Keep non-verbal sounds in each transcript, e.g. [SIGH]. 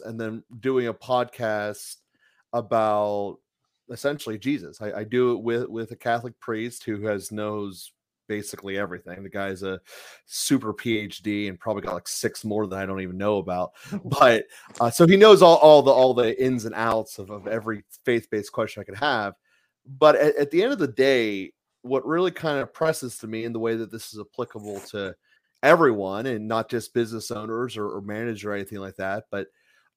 and then doing a podcast about essentially Jesus. I, I do it with with a Catholic priest who has knows basically everything. The guy's a super PhD and probably got like six more that I don't even know about. [LAUGHS] But uh, so he knows all, all the all the ins and outs of, of every faith based question I could have. But at, at the end of the day, what really kind of presses to me in the way that this is applicable to everyone and not just business owners or, or managers or anything like that, but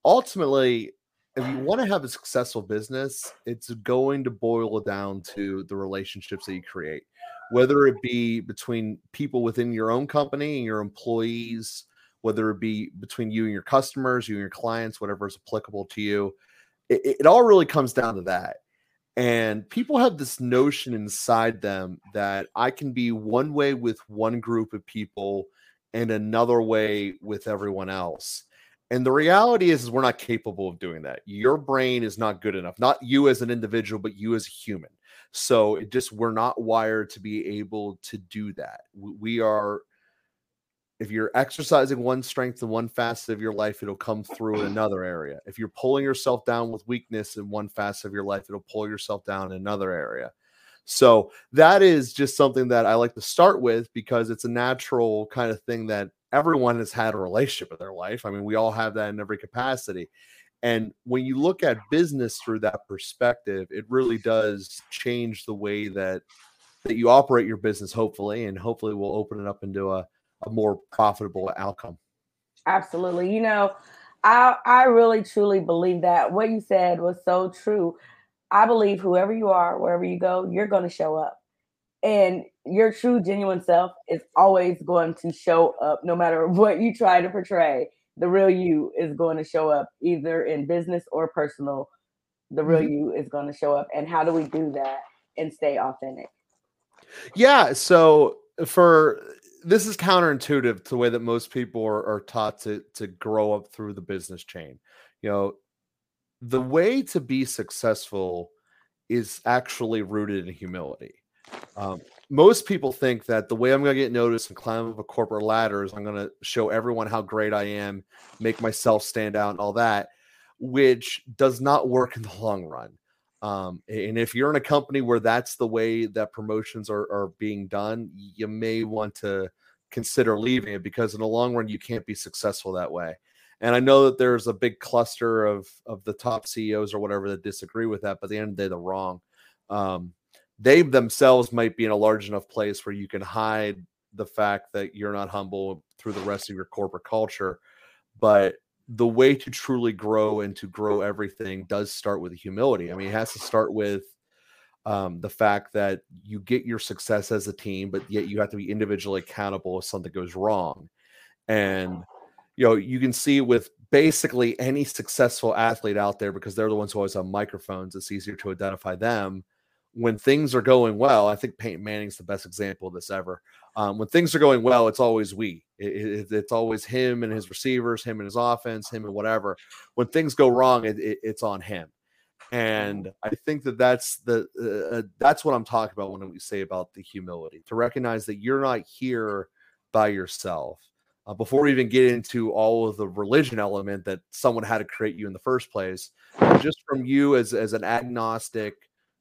ultimately if you [SIGHS] want to have a successful business, it's going to boil down to the relationships that you create, whether it be between people within your own company and your employees, whether it be between you and your customers, you and your clients, whatever is applicable to you. It, it all really comes down to that. And people have this notion inside them that I can be one way with one group of people and another way with everyone else and the reality is, is we're not capable of doing that. Your brain is not good enough. Not you as an individual, but you as a human. So it just we're not wired to be able to do that. We are if you're exercising one strength in one facet of your life, it'll come through in another area. If you're pulling yourself down with weakness in one facet of your life, it'll pull yourself down in another area. So that is just something that I like to start with because it's a natural kind of thing that everyone has had a relationship in their life. I mean, we all have that in every capacity. And when you look at business through that perspective, it really does change the way that that you operate your business, hopefully, and hopefully will open it up into a, a more profitable outcome. Absolutely. You know, I I really truly believe that what you said was so true. I believe whoever you are, wherever you go, you're going to show up and your true genuine self is always going to show up no matter [LAUGHS] what you try to portray. The real you is going to show up either in business or personal. The real mm-hmm. you is going to show up and how do we do that and stay authentic? Yeah so for this is counterintuitive to the way that most people are, are taught to to grow up through the business chain. You know the way to be successful is actually rooted in humility um, most people think that the way I'm going to get noticed and climb up a corporate ladder is I'm going to show everyone how great I am, make myself stand out, and all that, which does not work in the long run. Um, and if you're in a company where that's the way that promotions are, are being done, you may want to consider leaving it because in the long run, you can't be successful that way. And I know that there's a big cluster of of the top CEOs or whatever that disagree with that, but at the end of the day, they're wrong. Um, they themselves might be in a large enough place where you can hide the fact that you're not humble through the rest of your corporate culture. But the way to truly grow and to grow everything does start with humility. I mean, it has to start with um, the fact that you get your success as a team, but yet you have to be individually accountable if something goes wrong. And you know, you can see with basically any successful athlete out there because they're the ones who always have microphones. It's easier to identify them when things are going well, I think Peyton Manning's the best example of this ever. Um, when things are going well, it's always we. It, it, it's always him and his receivers, him and his offense, him and whatever. When things go wrong, it, it's on him. And I think that that's the uh, uh, that's what I'm talking about when we say about the humility to recognize that you're not here by yourself. Uh, before we even get into all of the religion element that someone had to create you in the first place, just from you as as an agnostic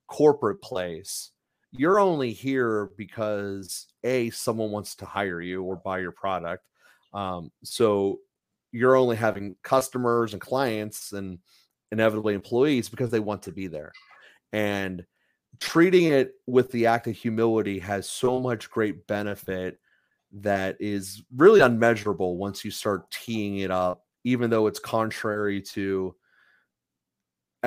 corporate place, you're only here because a someone wants to hire you or buy your product. Um, so you're only having customers and clients and inevitably employees because they want to be there. And treating it with the act of humility has so much great benefit that is really unmeasurable once you start teeing it up, even though it's contrary to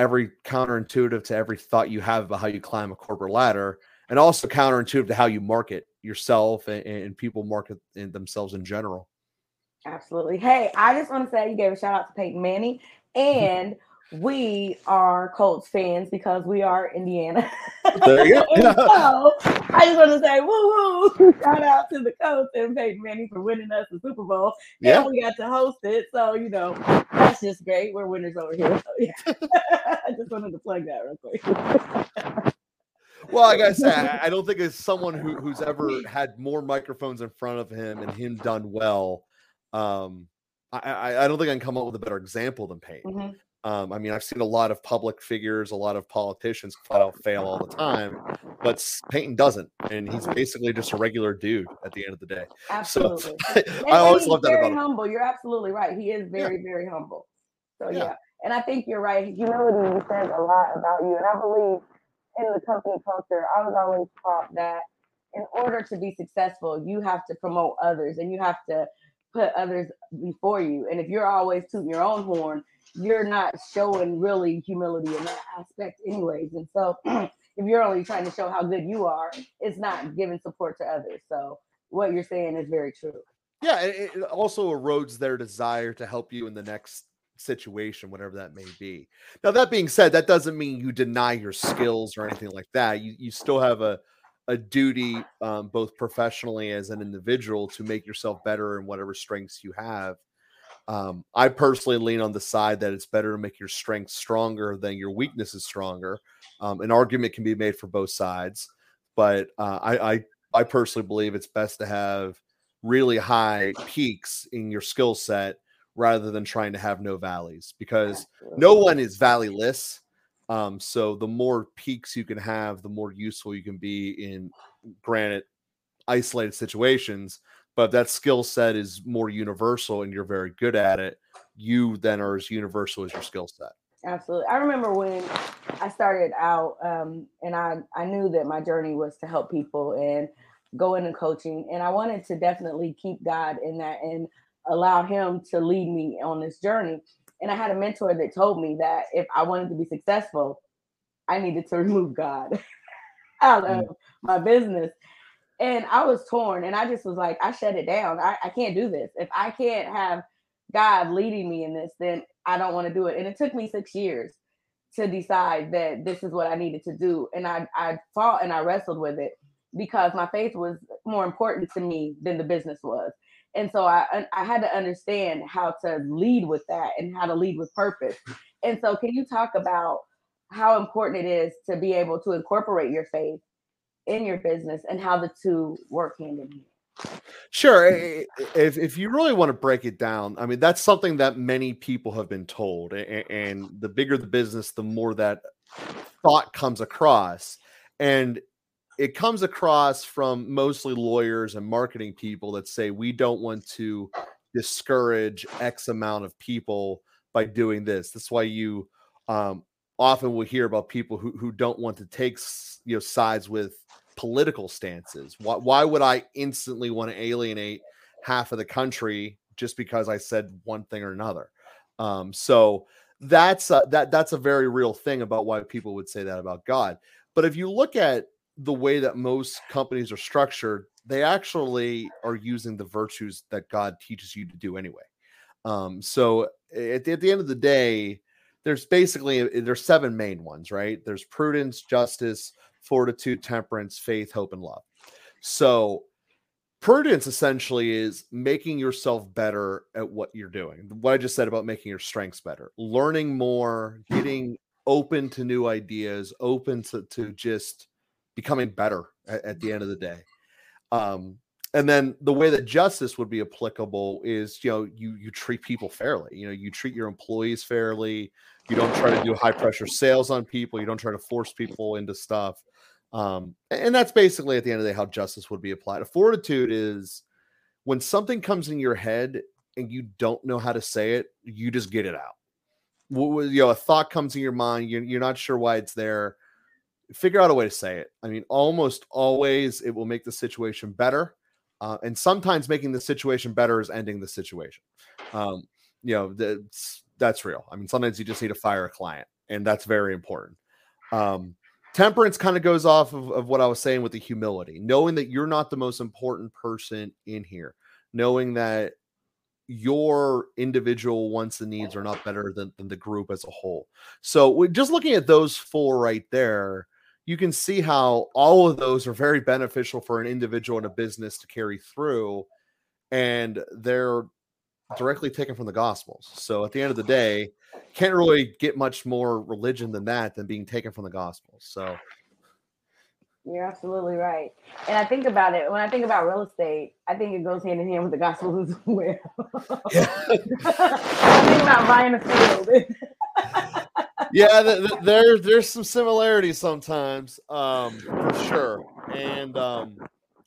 every counterintuitive to every thought you have about how you climb a corporate ladder and also counterintuitive to how you market yourself and, and people market themselves in general. Absolutely. Hey, I just want to say you gave a shout out to Peyton Manning [LAUGHS] and we are Colts fans because we are Indiana. There you go. [LAUGHS] so, I just want to say, woo woo! Shout out to the Colts and Peyton Manning for winning us the Super Bowl. Yeah. And we got to host it. So, you know, that's just great. We're winners over here. So, yeah. [LAUGHS] I just wanted to plug that real quick. well, like I said, I don't think it's someone who, who's ever had more microphones in front of him and him done well. Um, I, I don't think I can come up with a better example than Peyton. Mm-hmm. Um, I mean, I've seen a lot of public figures, a lot of politicians flat out fail all the time, but Peyton doesn't, and he's basically just a regular dude at the end of the day. Absolutely, so, [LAUGHS] I always love that very about him. humble. You're absolutely right. He is very, yeah. very humble. So yeah. yeah. and I think you're right. Humility says a lot about you, and I believe in the company culture. I was always taught that in order to be successful, you have to promote others, and you have to put others before you. And if you're always tooting your own horn you're not showing really humility in that aspect anyways. And so [CLEARS THROAT] if you're only trying to show how good you are it's not giving support to others. So what you're saying is very true. Yeah it also erodes their desire to help you in the next situation whatever that may be. Now that being said that doesn't mean you deny your skills or anything like that. You, you still have a a duty um, both professionally as an individual to make yourself better in whatever strengths you have um, I personally lean on the side that it's better to make your strengths stronger than your weaknesses stronger. Um, an argument can be made for both sides, but uh, I, I I personally believe it's best to have really high peaks in your skill set rather than trying to have no valleys because no one is valleyless. Um, so the more peaks you can have, the more useful you can be in granted isolated situations but if that skill set is more universal and you're very good at it, you then are as universal as your skill set. Absolutely. I remember when I started out um, and I, I knew that my journey was to help people and go into coaching. And I wanted to definitely keep God in that and allow Him to lead me on this journey. And I had a mentor that told me that if I wanted to be successful, I needed to [LAUGHS] remove God [LAUGHS] out of mm. my business. And I was torn and I just was like, I shut it down. I, I can't do this. If I can't have God leading me in this, then I don't want to do it. And it took me six years to decide that this is what I needed to do. And I, I fought and I wrestled with it because my faith was more important to me than the business was. And so I, I had to understand how to lead with that and how to lead with purpose. And so, can you talk about how important it is to be able to incorporate your faith in your business and how the two work hand in hand. Sure. If, if you really want to break it down, I mean, that's something that many people have been told. And the bigger the business, the more that thought comes across. And it comes across from mostly lawyers and marketing people that say we don't want to discourage X amount of people by doing this. That's why you um, often will hear about people who, who don't want to take you know sides with political stances. Why, why would I instantly want to alienate half of the country just because I said one thing or another? Um, so that's a, that that's a very real thing about why people would say that about God. But if you look at the way that most companies are structured, they actually are using the virtues that God teaches you to do anyway. Um, so at the, at the end of the day, there's basically there's seven main ones, right? There's prudence, justice, fortitude, temperance, faith, hope, and love. So, prudence essentially is making yourself better at what you're doing. What I just said about making your strengths better, learning more, getting open to new ideas, open to, to just becoming better at, at the end of the day. Um, and then the way that justice would be applicable is you know you you treat people fairly you know you treat your employees fairly you don't try to do high pressure sales on people you don't try to force people into stuff um, and that's basically at the end of the day how justice would be applied. A fortitude is when something comes in your head and you don't know how to say it, you just get it out. You know, a thought comes in your mind, you're, you're not sure why it's there. Figure out a way to say it. I mean, almost always it will make the situation better. Uh, and sometimes making the situation better is ending the situation. Um, you know, that's, that's real. I mean, sometimes you just need to fire a client, and that's very important. Um, temperance kind of goes off of, of what I was saying with the humility, knowing that you're not the most important person in here, knowing that your individual wants and needs are not better than, than the group as a whole. So just looking at those four right there, you can see how all of those are very beneficial for an individual and a business to carry through. And they're directly taken from the gospels. So at the end of the day, can't really get much more religion than that than being taken from the gospels. So You're absolutely right. And I think about it when I think about real estate, I think it goes hand in hand with the gospel as [LAUGHS] well. [LAUGHS] I think about buying a field. [LAUGHS] yeah, th- th- there's there's some similarities sometimes, um, for sure. And um,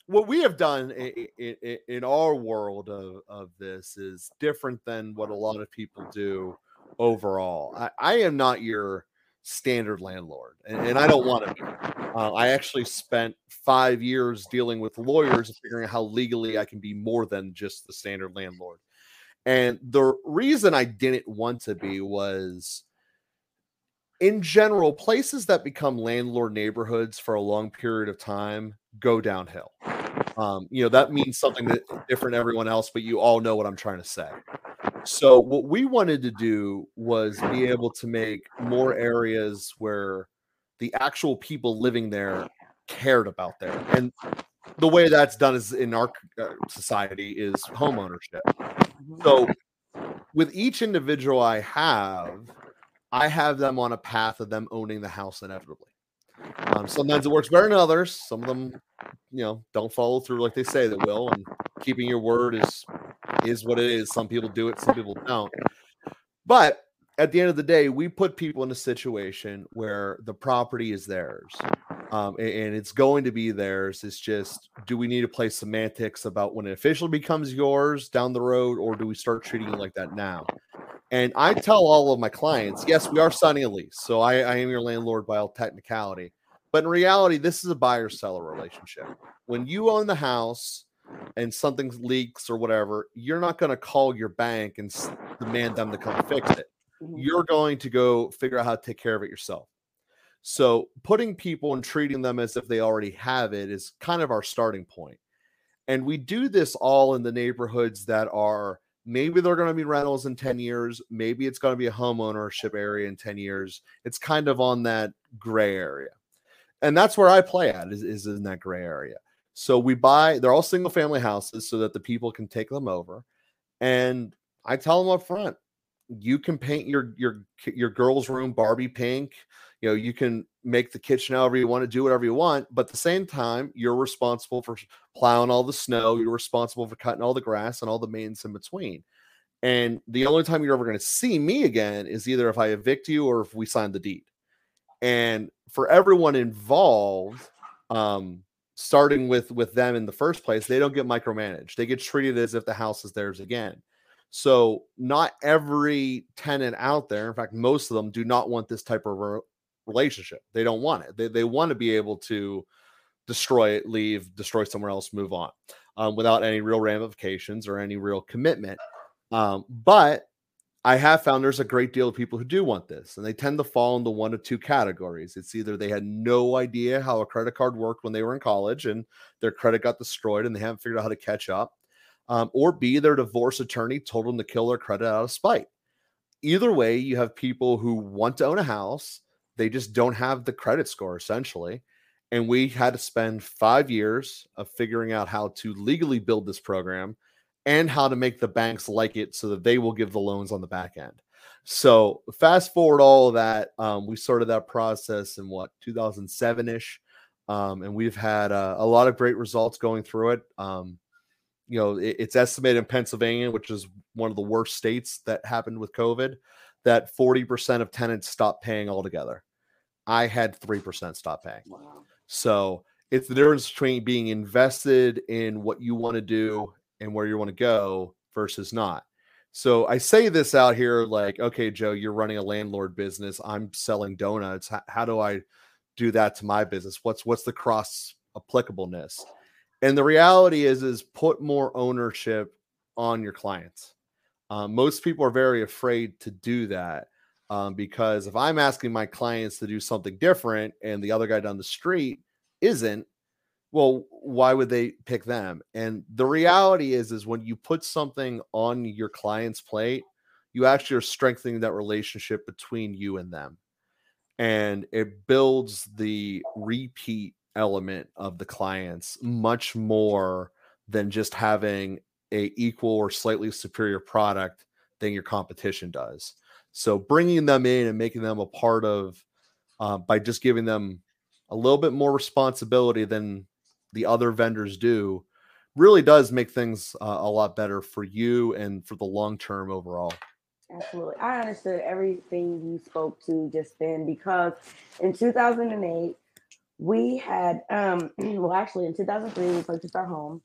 what we have done in, in, in, our world of, of this is different than what a lot of people do overall. I, I am not your standard landlord, and, and I don't want to be. Uh, I actually spent five years dealing with lawyers and figuring out how legally I can be more than just the standard landlord. And the reason I didn't want to be was in general, places that become landlord neighborhoods for a long period of time go downhill. Um, you know, that means something that different everyone else, but you all know what I'm trying to say. So what we wanted to do was be able to make more areas where the actual people living there cared about there. And the way that's done is in our uh, society is home ownership. Mm-hmm. So with each individual I have, I have them on a path of them owning the house inevitably. Um, sometimes it works better than others. Some of them, you know, don't follow through like they say they will, and keeping your word is is what it is. Some people do it, some people don't. But at the end of the day, we put people in a situation where the property is theirs, um, and, and, it's going to be theirs. It's just, do we need to play semantics about when it officially becomes yours down the road, or do we start treating it like that now? And I tell all of my clients, yes, we are signing a lease. So I, I am your landlord by all technicality. But in reality, this is a buyer seller relationship. When you own the house and something leaks or whatever, you're not going to call your bank and demand them to come fix it. Mm-hmm. You're going to go figure out how to take care of it yourself. So putting people and treating them as if they already have it is kind of our starting point. And we do this all in the neighborhoods that are maybe they're going to be rentals in 10 years maybe it's going to be a home ownership area in 10 years it's kind of on that gray area and that's where i play at is, is in that gray area so we buy they're all single family houses so that the people can take them over and i tell them up front you can paint your your your girl's room barbie pink you know you can make the kitchen however you want to do whatever you want but at the same time you're responsible for plowing all the snow you're responsible for cutting all the grass and all the maintenance in between. And the only time you're ever going to see me again is either if i evict you or if we sign the deed. And for everyone involved um starting with with them in the first place they don't get micromanaged. They get treated as if the house is theirs again so not every tenant out there in fact most of them do not want this type of relationship. They don't want it. They, they want to be able to destroy it, leave, destroy somewhere else, move on um, without any real ramifications or any real commitment. Um, but I have found there's a great deal of people who do want this, and they tend to fall into one of two categories. It's either they had no idea how a credit card worked when they were in college and their credit got destroyed and they haven't figured out how to catch up, um, or B, their divorce attorney told them to kill their credit out of spite. Either way, you have people who want to own a house they just don't have the credit score essentially. And we had to spend five years of figuring out how to legally build this program and how to make the banks like it so that they will give the loans on the back end. So fast forward all of that, um, we started that process in what 2007 ish, um, and we've had uh, a lot of great results going through it. Um, you know, it, it's estimated in Pennsylvania, which is one of the worst states that happened with COVID, that 40% of tenants stopped paying altogether. I had 3% stop paying. Wow. So it's the difference between being invested in what you want to do and where you want to go versus not. So I say this out here like, okay, Joe, you're running a landlord business. I'm selling donuts. How, how do I do that to my business? What's what's the cross applicableness? And the reality is, is put more ownership on your clients. Um, most people are very afraid to do that um, because if I'm asking my clients to do something different and the other guy down the street isn't, well, why would they pick them? And the reality is, is when you put something on your client's plate, you actually are strengthening that relationship between you and them. And it builds the repeat element of the clients much more than just having a equal or slightly superior product than your competition does. So bringing them in and making them a part of uh, by just giving them a little bit more responsibility than the other vendors do really does make things uh, a lot better for you and for the long term overall. Absolutely. I understood everything you spoke to just then because in 2008, we had, um, [CLEARS THROAT] well, actually in 2003, we purchased our home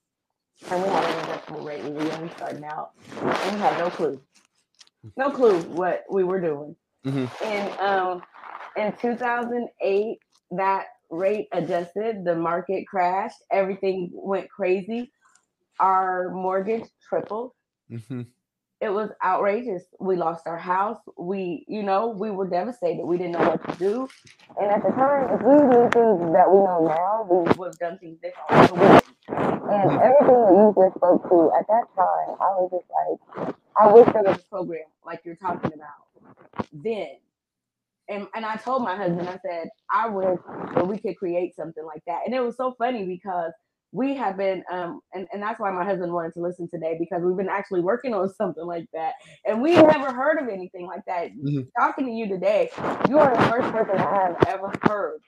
and we had an investable rate. We were young starting out and we had no clue, no clue what we were doing. Mm-hmm. And um, in 2008, that rate adjusted, the market crashed, everything went crazy. Our mortgage tripled. Mm-hmm it was outrageous. We lost our house. We, you know, we were devastated. We didn't know what to do. And at the time, if we knew things that we know now, we would have done things differently. And everything that you just spoke to at that time, I was just like, I wish there was a program like you're talking about then. And, and I told my husband, I said, I wish that we could create something like that. And it was so funny because we have been um and, and that's why my husband wanted to listen today because we've been actually working on [LAUGHS] something like that and we never heard of anything like that mm-hmm. talking to you today you are the first person i have ever heard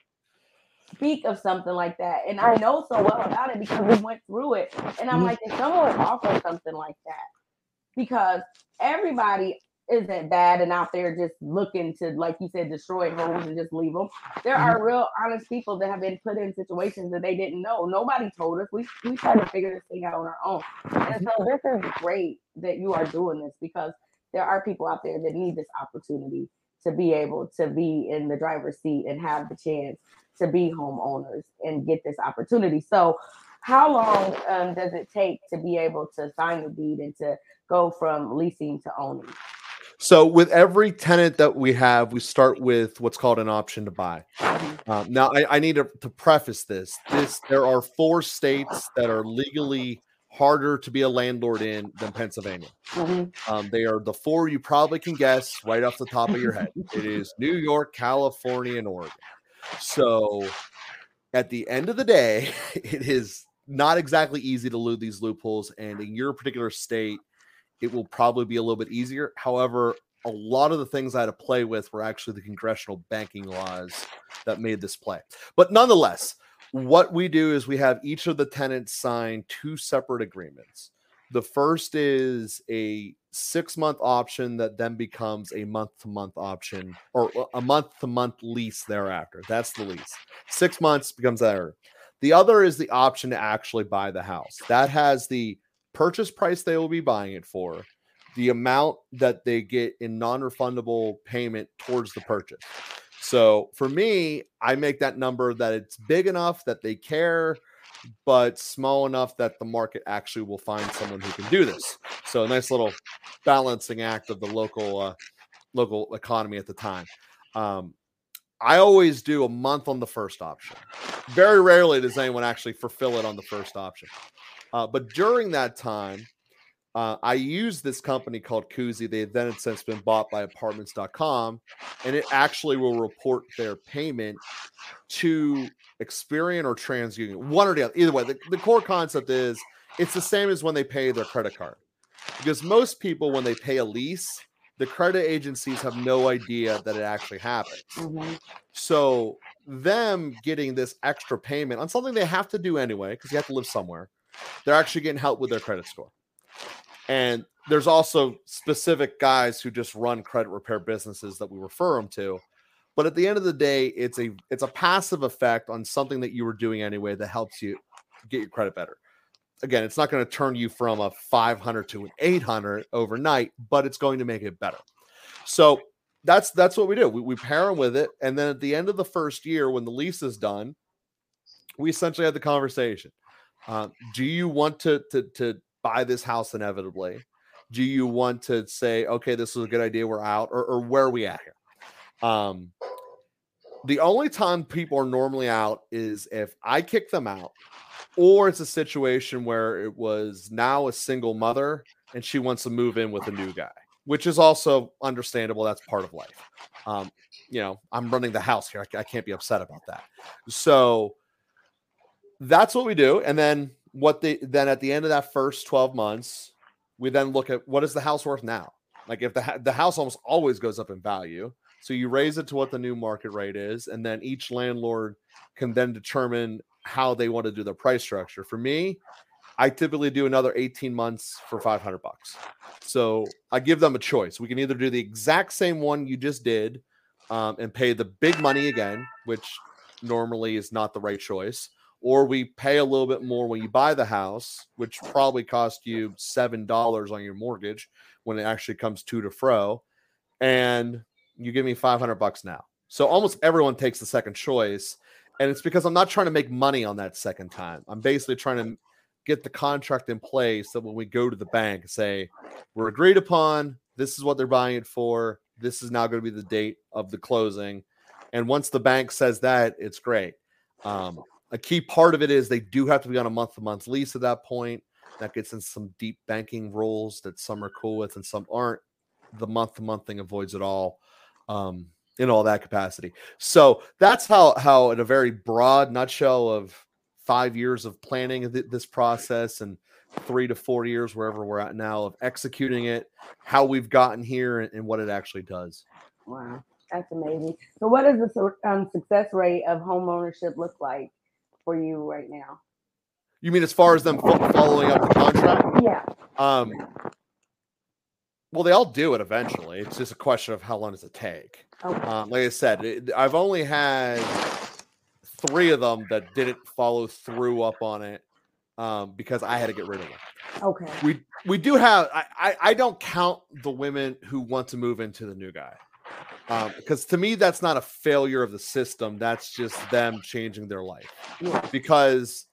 speak of something like that and i know so well about it because we went through it and i'm mm-hmm. like if someone offer something like that because everybody isn't bad and out there just looking to, like you said, destroy homes and just leave them. There mm-hmm. are real honest people that have been put in situations that they didn't know. Nobody told us. We we tried to figure this thing out on our own. And so this is great that you are doing this because there are people out there that need this opportunity to be able to be in the driver's seat and have the chance to be homeowners and get this opportunity. So how long um, does it take to be able to sign the deed and to go from leasing to owning? So with every tenant that we have, we start with what's called an option to buy. Mm-hmm. Um, now, I, I need to, to, preface this. This there are four states that are legally harder to be a landlord in than Pennsylvania. Mm-hmm. Um, they are the four you probably can guess right off the top of your head. it is New York, California, and Oregon. So at the end of the day, [LAUGHS] it is not exactly easy to loot these loopholes. And in your particular state, it will probably be a little bit easier. However, a lot of the things I had to play with were actually the congressional banking laws that made this play. But nonetheless, what we do is we have each of the tenants sign two separate agreements. The first is a six month option that then becomes a month to month option or a month to month lease thereafter. That's the lease. Six months becomes that. The other is the option to actually buy the house. That has the purchase price they will be buying it for, the amount that they get in non-refundable payment towards the purchase. So for me, I make that number that it's big enough that they care, but small enough that the market actually will find someone who can do this. So a nice little balancing act of the local uh, local economy at the time. Um, I always do a month on the first option. Very rarely does anyone actually fulfill it on the first option. Uh, but during that time, uh, I used this company called Cozy. They then since been bought by apartments.com, and it actually will report their payment to Experian or TransUnion, one or the other. Either way, the, the core concept is it's the same as when they pay their credit card. Because most people, when they pay a lease, the credit agencies have no idea that it actually happens. Mm-hmm. So, them getting this extra payment on something they have to do anyway, because you have to live somewhere they're actually getting help with their credit score. And there's also specific guys who just run credit repair businesses that we refer them to. But at the end of the day, it's a it's a passive effect on something that you were doing anyway that helps you get your credit better. Again, it's not going to turn you from a 500 to an 800 overnight, but it's going to make it better. So that's that's what we do. We, we pair them with it, and then at the end of the first year, when the lease is done, we essentially had the conversation. Uh, do you want to, to to buy this house inevitably? Do you want to say, okay, this is a good idea, we're out, or, or where are we at here? Um, the only time people are normally out is if I kick them out, or it's a situation where it was now a single mother and she wants to move in with a new guy, which is also understandable. That's part of life. Um, you know, I'm running the house here. I, I can't be upset about that. So that's what we do. And then what the then at the end of that first 12 months, we then look at what is the house worth now? Like if the the house almost always goes up in value, so you raise it to what the new market rate is, and then each landlord can then determine how they want to do their price structure. For me, I typically do another 18 months for 500 bucks. So I give them a choice. We can either do the exact same one you just did um, and pay the big money again, which normally is not the right choice, or we pay a little bit more when you buy the house, which probably cost you seven dollars on your mortgage when it actually comes to to fro, and you give me 500 bucks now. So almost everyone takes the second choice. And it's because I'm not trying to make money on that second time. I'm basically trying to get the contract in place so when we go to the bank say we're agreed upon this is what they're buying it for this is now going to be the date of the closing and once the bank says that it's great um, a key part of it is they do have to be on a month to month lease at that point. That gets in some deep banking rules that some are cool with and some aren't. The month to month thing avoids it all um, in all that capacity. So that's how how in a very broad nutshell of five years of planning this process and three to four years wherever we're at now of executing it how we've gotten here and, what it actually does. Wow. That's amazing. So what does the um, success rate of home ownership look like for you right now you mean as far as them following up the contract yeah um well they all do it eventually it's just a question of how long does it take okay. um, like i said it, i've only had three of them that didn't follow through up on it um, because I had to get rid of them. Okay. We we do have I, I, I don't count the women who want to move into the new guy. Um, because to me that's not a failure of the system, that's just them changing their life. Because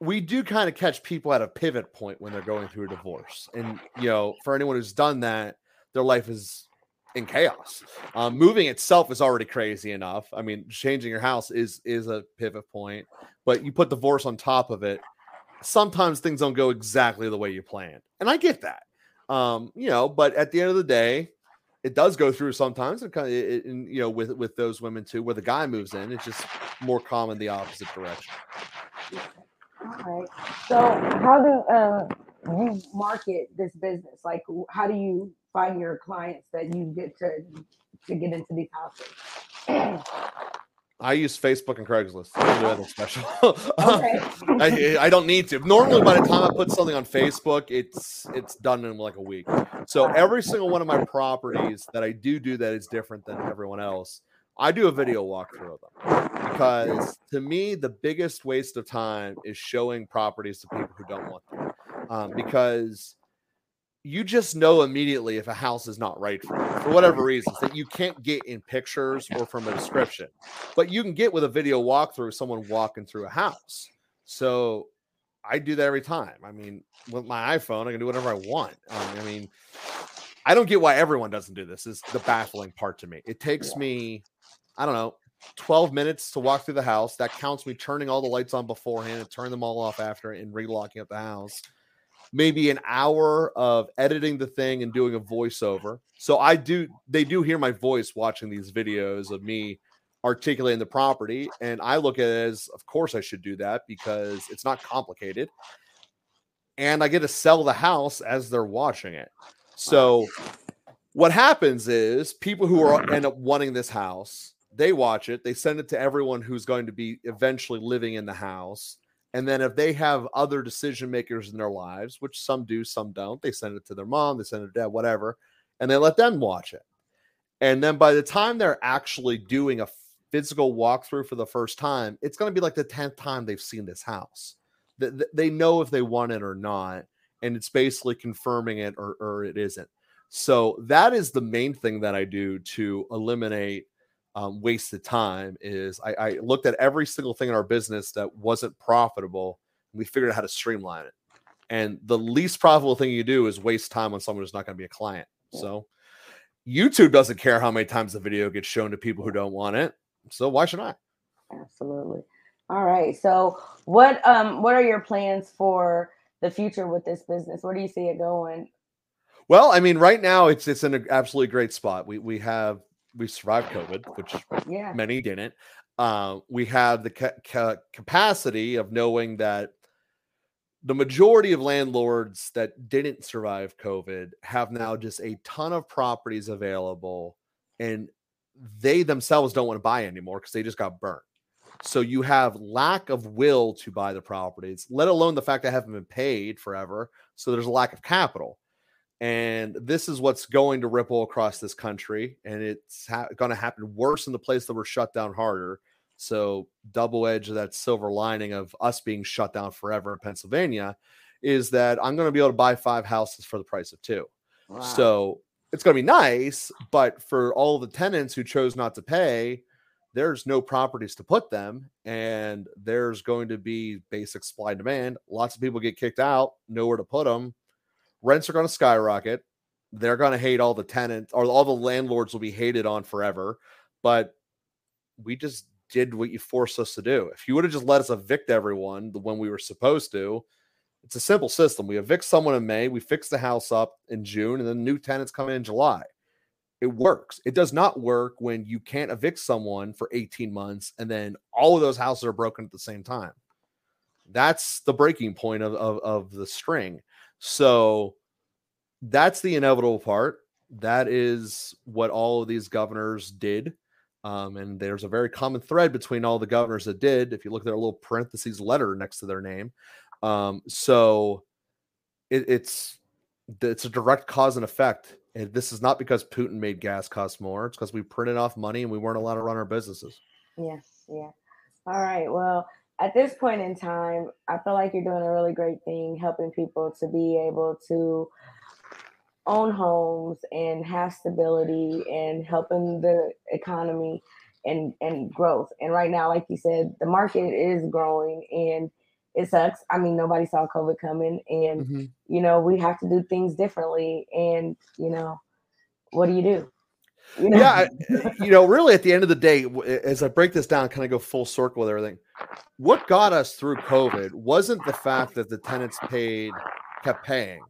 we do kind of catch people at a pivot point when they're going through a divorce. And you know, for anyone who's done that, their life is in chaos. Um, moving itself is already crazy enough. I mean, changing your house is is a pivot point, but you put divorce on top of it. Sometimes things don't go exactly the way you planned, and I get that. Um, you know, but at the end of the day, it does go through sometimes, and and, you know, with with those women too, where the guy moves in, it's just more common the opposite direction. All right. So, how do uh, you market this business? Like, how do you find your clients that you get to to get into these houses? [CLEARS THROAT] I use Facebook and Craigslist. I do anything special. Okay. [LAUGHS] I, I don't need to. Normally, by the time I put something on Facebook, it's it's done in like a week. So every single one of my properties that I do do that is different than everyone else. I do a video walkthrough of them because to me the biggest waste of time is showing properties to people who don't want them. Um, because you just know immediately if a house is not right for you for whatever reasons that you can't get in pictures or from a description, but you can get with a video walkthrough someone walking through a house. So I do that every time. I mean, with my iPhone, I can do whatever I want. Um, I mean, I don't get why everyone doesn't do this. Is the baffling part to me. It takes me, I don't know, 12 minutes to walk through the house. That counts me turning all the lights on beforehand and turn them all off after and relocking up the house maybe an hour of editing the thing and doing a voiceover. So I do they do hear my voice watching these videos of me articulating the property and I look at it as of course I should do that because it's not complicated. And I get to sell the house as they're watching it. So what happens is people who are end up wanting this house, they watch it, they send it to everyone who's going to be eventually living in the house and then if they have other decision makers in their lives, which some do, some don't, they send it to their mom, they send it to dad, whatever, and they let them watch it. And then by the time they're actually doing a physical walkthrough for the first time, it's going to be like the 10th time they've seen this house. They know if they want it or not. And it's basically confirming it or, or it isn't. So that is the main thing that I do to eliminate um, wasted time is I, I, looked at every single thing in our business that wasn't profitable and we figured out how to streamline it. And the least profitable thing you do is waste time on someone who's not going to be a client. So YouTube doesn't care how many times the video gets shown to people who don't want it. So why should I? Absolutely. All right. So what um what are your plans for the future with this business? Where do you see it going? Well, I mean, right now it's it's in an absolutely great spot. We we have we survived COVID, which yeah. many didn't. Uh, we have the ca- ca- capacity of knowing that the majority of landlords that didn't survive COVID have now just a ton of properties available and they themselves don't want to buy anymore because they just got burnt. So you have lack of will to buy the properties, let alone the fact that haven't been paid forever. So there's a lack of capital. And this is what's going to ripple across this country. And it's ha- going to happen worse in the place that were shut down harder. So, double edge of that silver lining of us being shut down forever in Pennsylvania is that I'm going to be able to buy five houses for the price of two. Wow. So, it's going to be nice, but for all the tenants who chose not to pay, there's no properties to put them, and there's going to be basic supply and demand. Lots of people get kicked out, nowhere to put them. Rents are going to skyrocket. They're going to hate all the tenants, or all the landlords will be hated on forever. But we just did what you forced us to do. If you would have just let us evict everyone when we were supposed to, it's a simple system. We evict someone in May, we fix the house up in June, and then new tenants come in, in July. It works. It does not work when you can't evict someone for 18 months and then all of those houses are broken at the same time. That's the breaking point of, of, of the string. So that's the inevitable part. That is what all of these governors did. Um, and there's a very common thread between all the governors that did. If you look at their little parentheses letter next to their name, um, so it, it's it's a direct cause and effect. And this is not because Putin made gas cost more. It's because we printed off money and we weren't allowed to run our businesses. Yes, yeah. All right. Well, at this point in time, I feel like you're doing a really great thing, helping people to be able to own homes and have stability and helping the economy and and growth. And right now, like you said, the market is growing and it sucks. I mean, nobody saw COVID coming, and mm-hmm. you know we have to do things differently. And you know, what do you do? Yeah, you know, really, at the end of the day, as I break this down, kind of go full circle with everything. What got us through COVID wasn't the fact that the tenants paid, kept paying.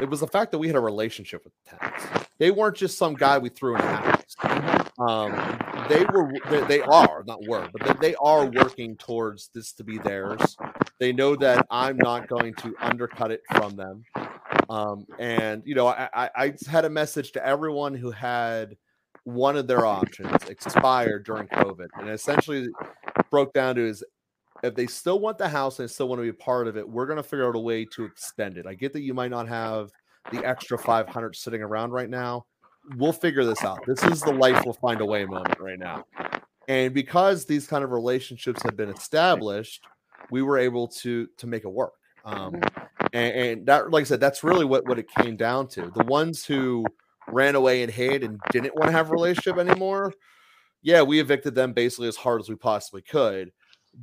It was the fact that we had a relationship with the tenants. They weren't just some guy we threw in a house. Um, they were, they, they are not were, but they, they are working towards this to be theirs. They know that I'm not going to undercut it from them. Um, and you know, I, I, I had a message to everyone who had one of their options expired during COVID, and essentially broke down to is if they still want the house and still want to be a part of it, we're going to figure out a way to extend it. I get that you might not have the extra 500 sitting around right now. We'll figure this out. This is the life will find a way moment right now. And because these kind of relationships have been established, we were able to to make it work. Um, mm-hmm. and, and that, like I said, that's really what what it came down to. The ones who ran away and hid and didn't want to have a relationship anymore, yeah, we evicted them basically as hard as we possibly could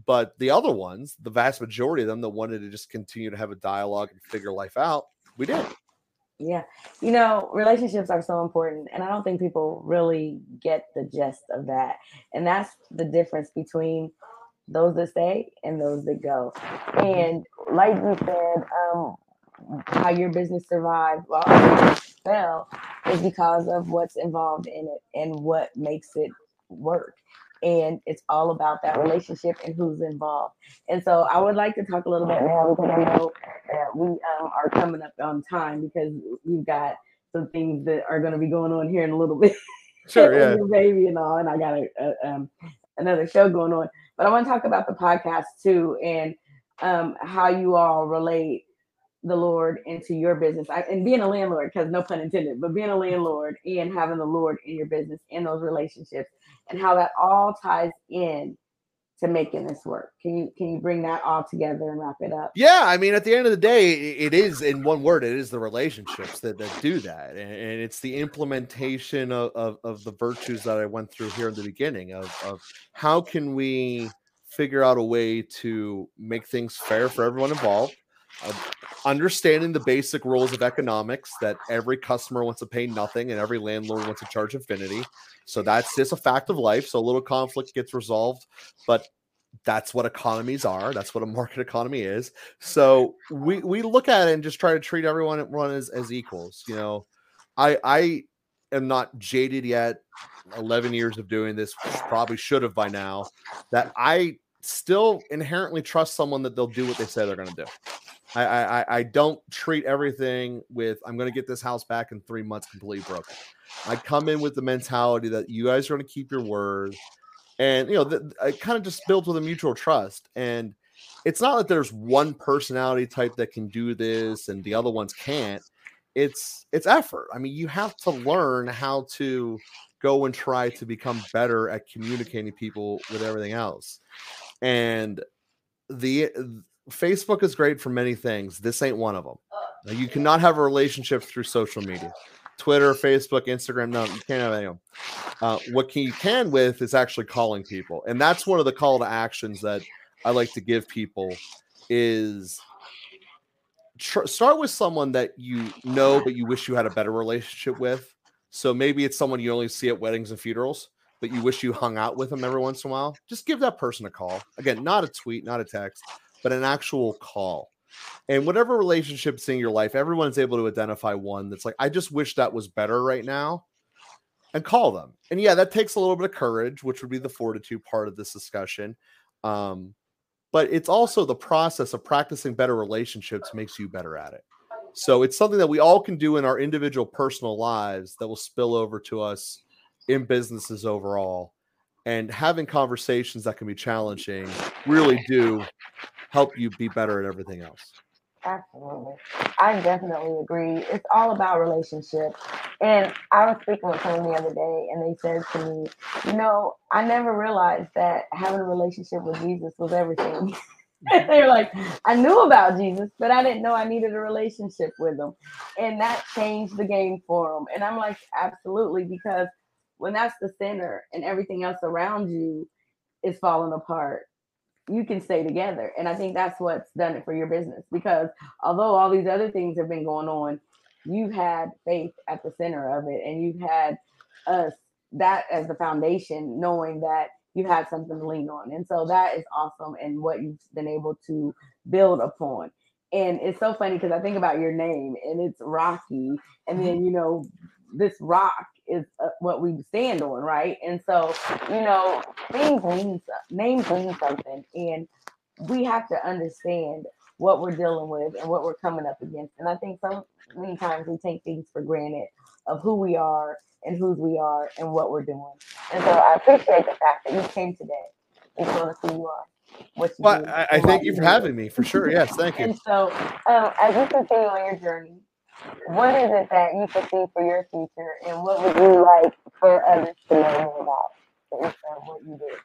but the other ones, the vast majority of them that wanted to just continue to have a dialogue and figure life out, we did. Yeah. You know, relationships are so important. And I don't think people really get the gist of that. And that's the difference between those that stay and those that go. And like you said, um, how your business survived well fell is because of what's involved in it and what makes it work and it's all about that relationship and who's involved. And so I would like to talk a little bit now because I know that we um, are coming up on time because we've got some things that are going to be going on here in a little bit. Sure, [LAUGHS] yeah, baby and all, and I got a, a um, another show going on. But I want to talk about the podcast too and um, how you all relate the Lord into your business I, and being a landlord, because no pun intended, but being a landlord and having the Lord in your business and those relationships and how that all ties in to making this work. Can you can you bring that all together and wrap it up? Yeah, I mean, at the end of the day, it is in one word, it is the relationships that, that do that, and, and it's the implementation of, of, of the virtues that I went through here in the beginning of of how can we figure out a way to make things fair for everyone involved understanding the basic rules of economics that every customer wants to pay nothing and every landlord wants to charge infinity. So that's just a fact of life. So a little conflict gets resolved, but that's what economies are. That's what a [LAUGHS] market economy is. So we we look at it and just try to treat everyone everyone as, as equals. You know, I I am not jaded yet. 11 years of doing this, probably should have by now. That I still inherently trust someone that they'll do what they say they're going to do. I, I I don't treat everything with I'm going to get this house back in three months completely broken. I come in with the mentality that you guys are going to keep your word, and you know, the, I kind of just built with a mutual trust. And it's not that there's one personality type that can do this and the other ones can't. It's it's effort. I mean, you have to learn how to go and try to become better at communicating people with everything else. And the Facebook is great for many things. This ain't one of them. You cannot have a relationship through social media. Twitter, Facebook, Instagram. No, you can't have any of them. Uh, what can, you can with is actually calling people, and that's one of the call to actions that I like to give people. Is tr- start with someone that you know but you wish you had a better relationship with. So maybe it's someone you only see at weddings and funerals, but you wish you hung out with them every once in a while. Just give that person a call. Again, not a tweet, not a text, but an actual call. And whatever relationship's in your life, everyone's able to identify one that's like, I just wish that was better right now. And call them. And yeah, that takes a little bit of courage, which would be the fortitude part of this discussion. Um, but it's also the process of practicing better relationships makes you better at it. So it's something that we all can do in our individual personal lives that will spill over to us in businesses overall. And having conversations that can be challenging really do help you be better at everything else. Absolutely. I definitely agree. It's all about relationships. And I was speaking with someone the other day, and they said to me, You know, I never realized that having a relationship with Jesus was everything. [LAUGHS] They're like, I knew about Jesus, but I didn't know I needed a relationship with him. And that changed the game for them. And I'm like, Absolutely, because when that's the center and everything else around you is falling apart, you can stay together. And I think that's what's done it for your business because although all these other things have been going on, you've had faith at the center of it and you've had us that as the foundation, knowing that you had something to lean on. And so that is awesome and what you've been able to build upon. And it's so funny because I think about your name and it's Rocky. And mm-hmm. then, you know, this rock is uh, what we stand on, right? And so, you know, things mean names mean something, and we have to understand what we're dealing with and what we're coming up against. And I think so many times we take things for granted of who we are and whose we are and what we're doing. And so I appreciate the fact that you came today and told us who you are. What you well, do, I, I thank you for having me for sure. Yes, thank you. And so, um, as you continue on your journey, what is it that you foresee for your future, and what would you like for others to know more about what you do?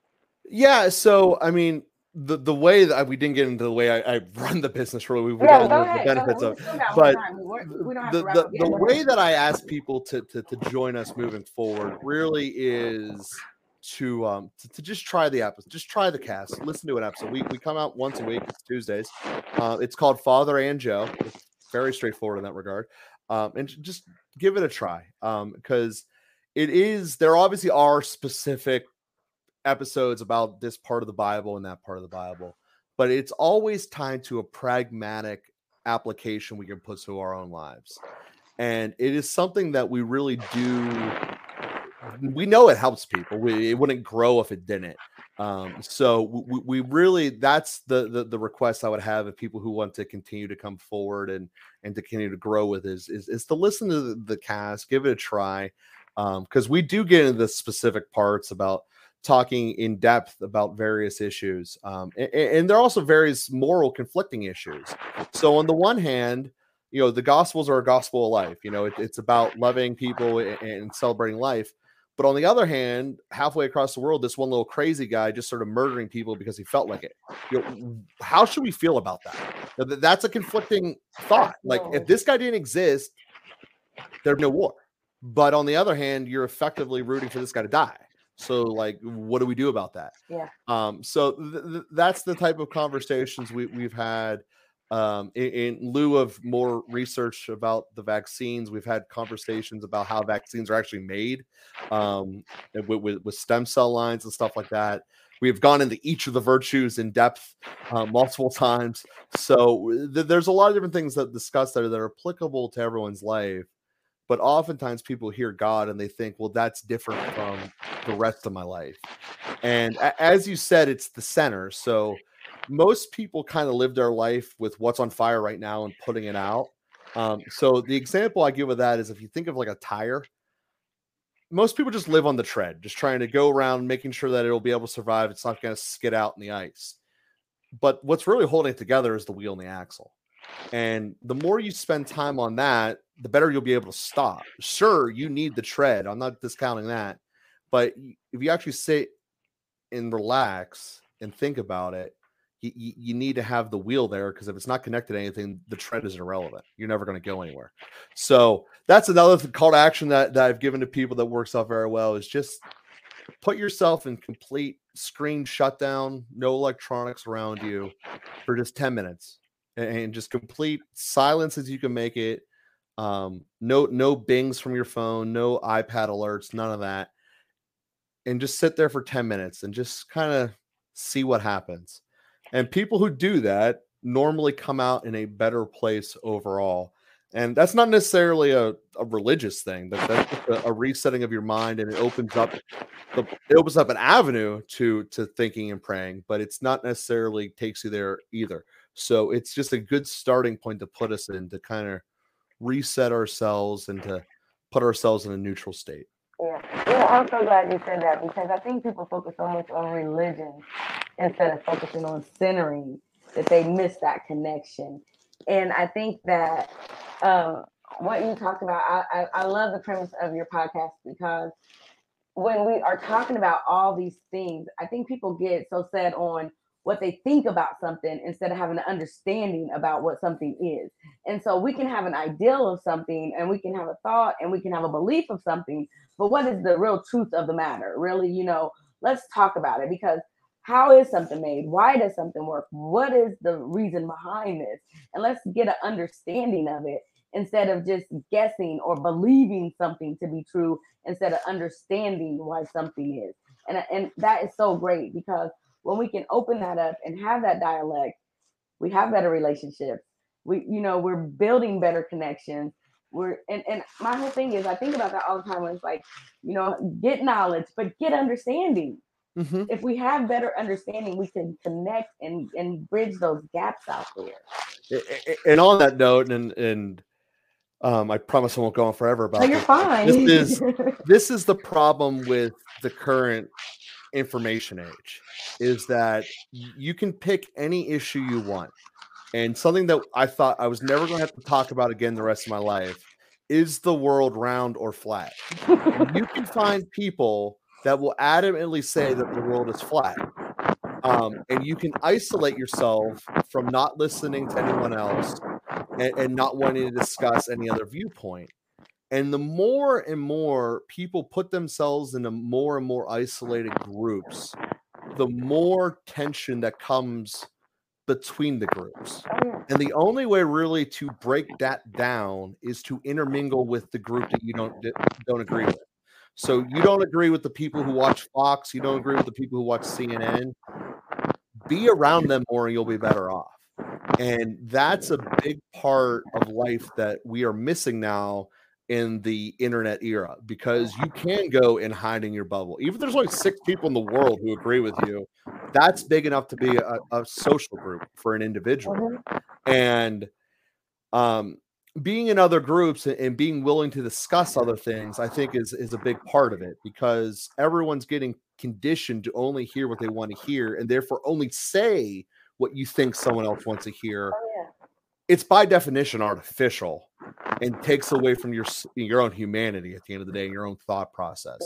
Yeah, so I mean, the the way that I, we didn't get into the way I, I run the business really. We yeah, got into the benefits of but the, the, the way that I ask people to, to to join us moving forward really is to um to, to, just try the episode just try the cast listen to an episode. We, we come out once a week it's tuesdays. Uh, it's called father and joe. It's very straightforward in that regard. Um, and just give it a try because um, it is there obviously are specific episodes about this part of the Bible and that part of the Bible, but it's always tied to a pragmatic application we can put to our own lives. And it is something that we really do. We know it helps people. We, it wouldn't grow if it didn't. Um, so we, we, really that's the, the, the request I would have of people who want to continue to come forward and and to continue to grow with is is, is to listen to the, the cast, give it a try, because um, we do get into the specific parts about talking in depth about various issues, um, and, and there are also various moral conflicting issues. So on the one hand, you know the gospels are a gospel of life. You know it, it's about loving people and, and celebrating life but on the other hand, halfway across the world, this one little crazy guy just sort of murdering people because he felt like it. You know, how should we feel about that? That's a conflicting thought. Like if this guy didn't exist, there'd be no war. But on the other hand, you're effectively rooting for this guy to die. So, like, what do we do about that? Yeah. Um. So th- th- that's the type of conversations we we've had um, in, in, lieu of more research about the vaccines, we've had conversations about how vaccines are actually made um, with, with, with, stem cell lines and stuff like that. We have gone into each of the virtues in depth uh, multiple [LAUGHS] times. So th- there's a lot of different things that discuss there that are applicable to everyone's life. But oftentimes people hear God and they think, well, that's different from the rest of my life. And a- as you said, it's the center. So most people kind of live their life with what's on fire right now and putting it out. Um, so the example I give of that is if you think of like a tire, most people just live on the tread, just trying to go around making sure that it'll be able to survive. It's not going to skid out in the ice. But what's really holding it together is the wheel and the axle. And the more you spend time on that, the better you'll be able to stop. Sure, you need the tread. I'm not discounting that. But if you actually sit and relax and think about it, you, you need to have the wheel there because if it's not connected to anything, the tread is irrelevant. You're never going to go anywhere. So that's another call to action that, that I've given to people that works out very well is just put yourself in complete screen shutdown, no electronics around you for just 10 minutes and just complete silence as you can make it. Um, no, no bings from your phone, no iPad alerts, none of that. And just sit there for 10 minutes and just kind of see what happens. And people who do that normally come out in a better place overall. And that's not necessarily a, a religious thing. That, that's a, a, resetting of your mind, and it opens up the, it opens up an avenue to to thinking and praying. But it's not necessarily takes you there either. So it's just a good starting point to put us in to kind of reset ourselves and to put ourselves in a neutral state. Yeah. yeah, I'm so glad you said that because I think people focus so much on religion instead of focusing on centering that they miss that connection. And I think that um, what you talked about, I, I, I love the premise of your podcast because when we are talking about all these things, I think people get so set on what they think about something instead of having an understanding about what something is. And so we can have an ideal of something and we can have a thought and we can have a belief of something, but what is the real truth of the matter? Really, you know, let's talk about it because how is something made? Why does something work? What is the reason behind this? And let's get an understanding of it instead of just guessing or believing something to be true instead of understanding why something is. And, and that is so great because when we can open that up and have that dialect, we have better relationships. We, you know, we're building better connections. We're and, and my whole thing is I think about that all the time when it's like, you know, get knowledge, but get understanding. Mm-hmm. If we have better understanding, we can connect and, and bridge those gaps out there. And on that note, and and um, I promise I won't go on forever about. No, you're this. fine. This is [LAUGHS] this is the problem with the current information age is that you can pick any issue you want. And something that I thought I was never going to have to talk about again the rest of my life is the world round or flat? you can [LAUGHS] find people that will adamantly say that the world is flat. Um, and you can isolate yourself from not listening to anyone else and, and not wanting to discuss any other viewpoint. And the more and more people put themselves into more and more isolated groups, the more tension that comes between the groups. Oh, and the only way really to break that down is to intermingle with the group that you don't don't agree with. So you don't agree with the people who watch Fox, you don't agree with the people who watch CNN. Be around them more and you'll be better off. And that's a big part of life that we are missing now in the internet era because you can go and hide in your bubble. Even if there's only six people in the world who agree with you, that's big enough to be a, a social group for an individual. Mm-hmm. And um, being in other groups and, being willing to discuss other things, I think is is a big part of it because everyone's getting conditioned to only hear what they want to hear and therefore only say what you think someone else wants to hear. Oh, yeah. It's by definition artificial and takes away from your your own humanity at the end of the day your own thought process.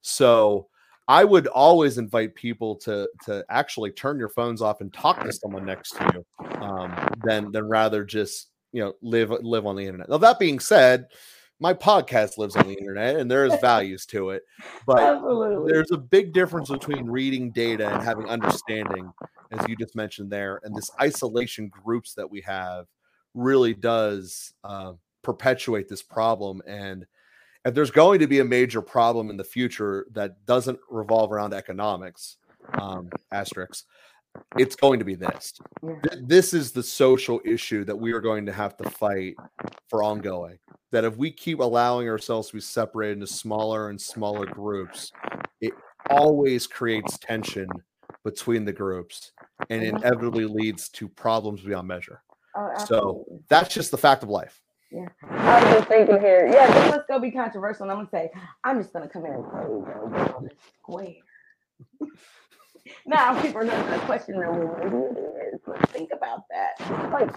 So i would always invite people to to actually turn your phones off and talk to someone next to you um, than than rather just you know live live on the internet now that being said my podcast lives on the internet and there is values to it [LAUGHS] but Absolutely. there's a big difference between reading data and having understanding as you just mentioned there and this isolation groups that we have really does uh, perpetuate this problem. And if there's going to be a major problem in the future that doesn't revolve around economics, um, asterisks, it's going to be this. This is the social issue that we are going to have to fight for ongoing. That if we keep allowing ourselves to be separated into smaller and smaller groups, it always creates tension between the groups and Mhm. inevitably leads to problems beyond measure. Oh, So that's just the fact of life. Yeah. I was just thinking here. Yeah, let's go be controversial. And I'm gonna say, I'm just gonna come in and tell you, bro, get on this square. Now people are gonna question me. Well, maybe it is. But think about that. Like,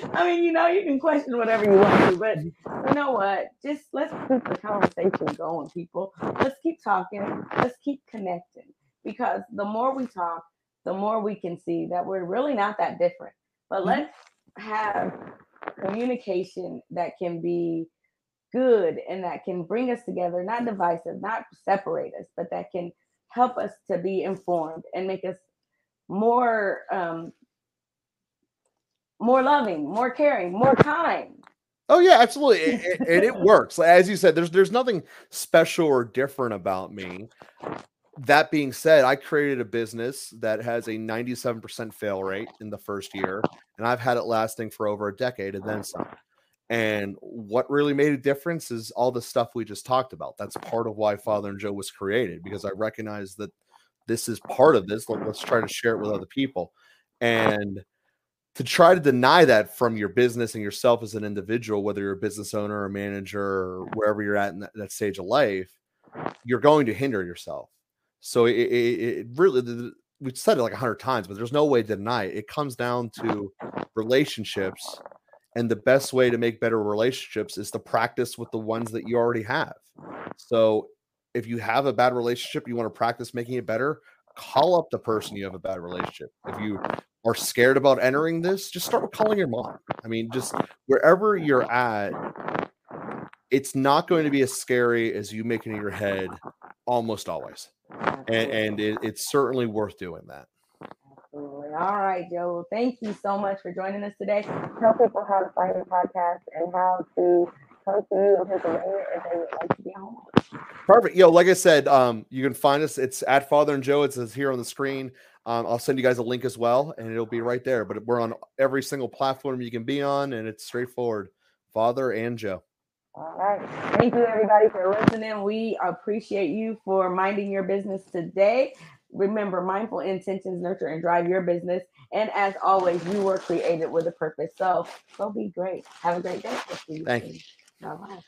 [LAUGHS] I mean, you know, you can question whatever you want to, but you know what? Just let's keep the conversation going, people. Let's keep talking. Let's keep connecting because the more we talk, the more we can see that we're really not that different. But Mhm. let's have communication that can be good and that can bring us together, not divisive, not separate us, but that can help us to be informed and make us more um, more loving, more caring, more kind. Oh yeah, absolutely, A- a- and it works. As you said, there's there's nothing special or different about me. That being said, I created a business that has a 97% fail rate in the first year, and I've had it lasting for over a decade and then some. And what really made a difference is all the stuff we just talked about. That's part of why Father and Joe was created because I recognize that this is part of this. Let- Let's try to share it with other people. And to try to deny that from your business and yourself as an individual, whether you're a business owner or manager or wherever you're at in that, that stage of life, you're going to hinder yourself. So it, it, it really, we've said it like a hundred times, but there's no way to deny it. It comes down to relationships. And the best way to make better relationships is to practice with the ones that you already have. So if you have a bad relationship, you want to practice making it better, call up the person you have a bad relationship. If you are scared about entering this, just start with calling your mom. I mean, just wherever you're at, it's not going to be as scary as you make it in your head almost always. And, and it, it's certainly worth doing that. All right, Joe. Thank you so much for joining us today. Tell people how to find the podcast and how to come to you in Pennsylvania if they would like to be on. Perfect. Yo, like I said, um, you can find us. It's at Father and Joe. It's, says here on the screen. Um, I'll send you guys a link as well, and it'll be right there. But we're on every single platform you can be on, and it's straightforward. Father and Joe. All right. Thank you, everybody, for listening. We appreciate you for minding your business today. Remember, mindful intentions nurture and drive your business. And as always, you were created with a purpose. So go be great. Have a great day. Thank you. All right.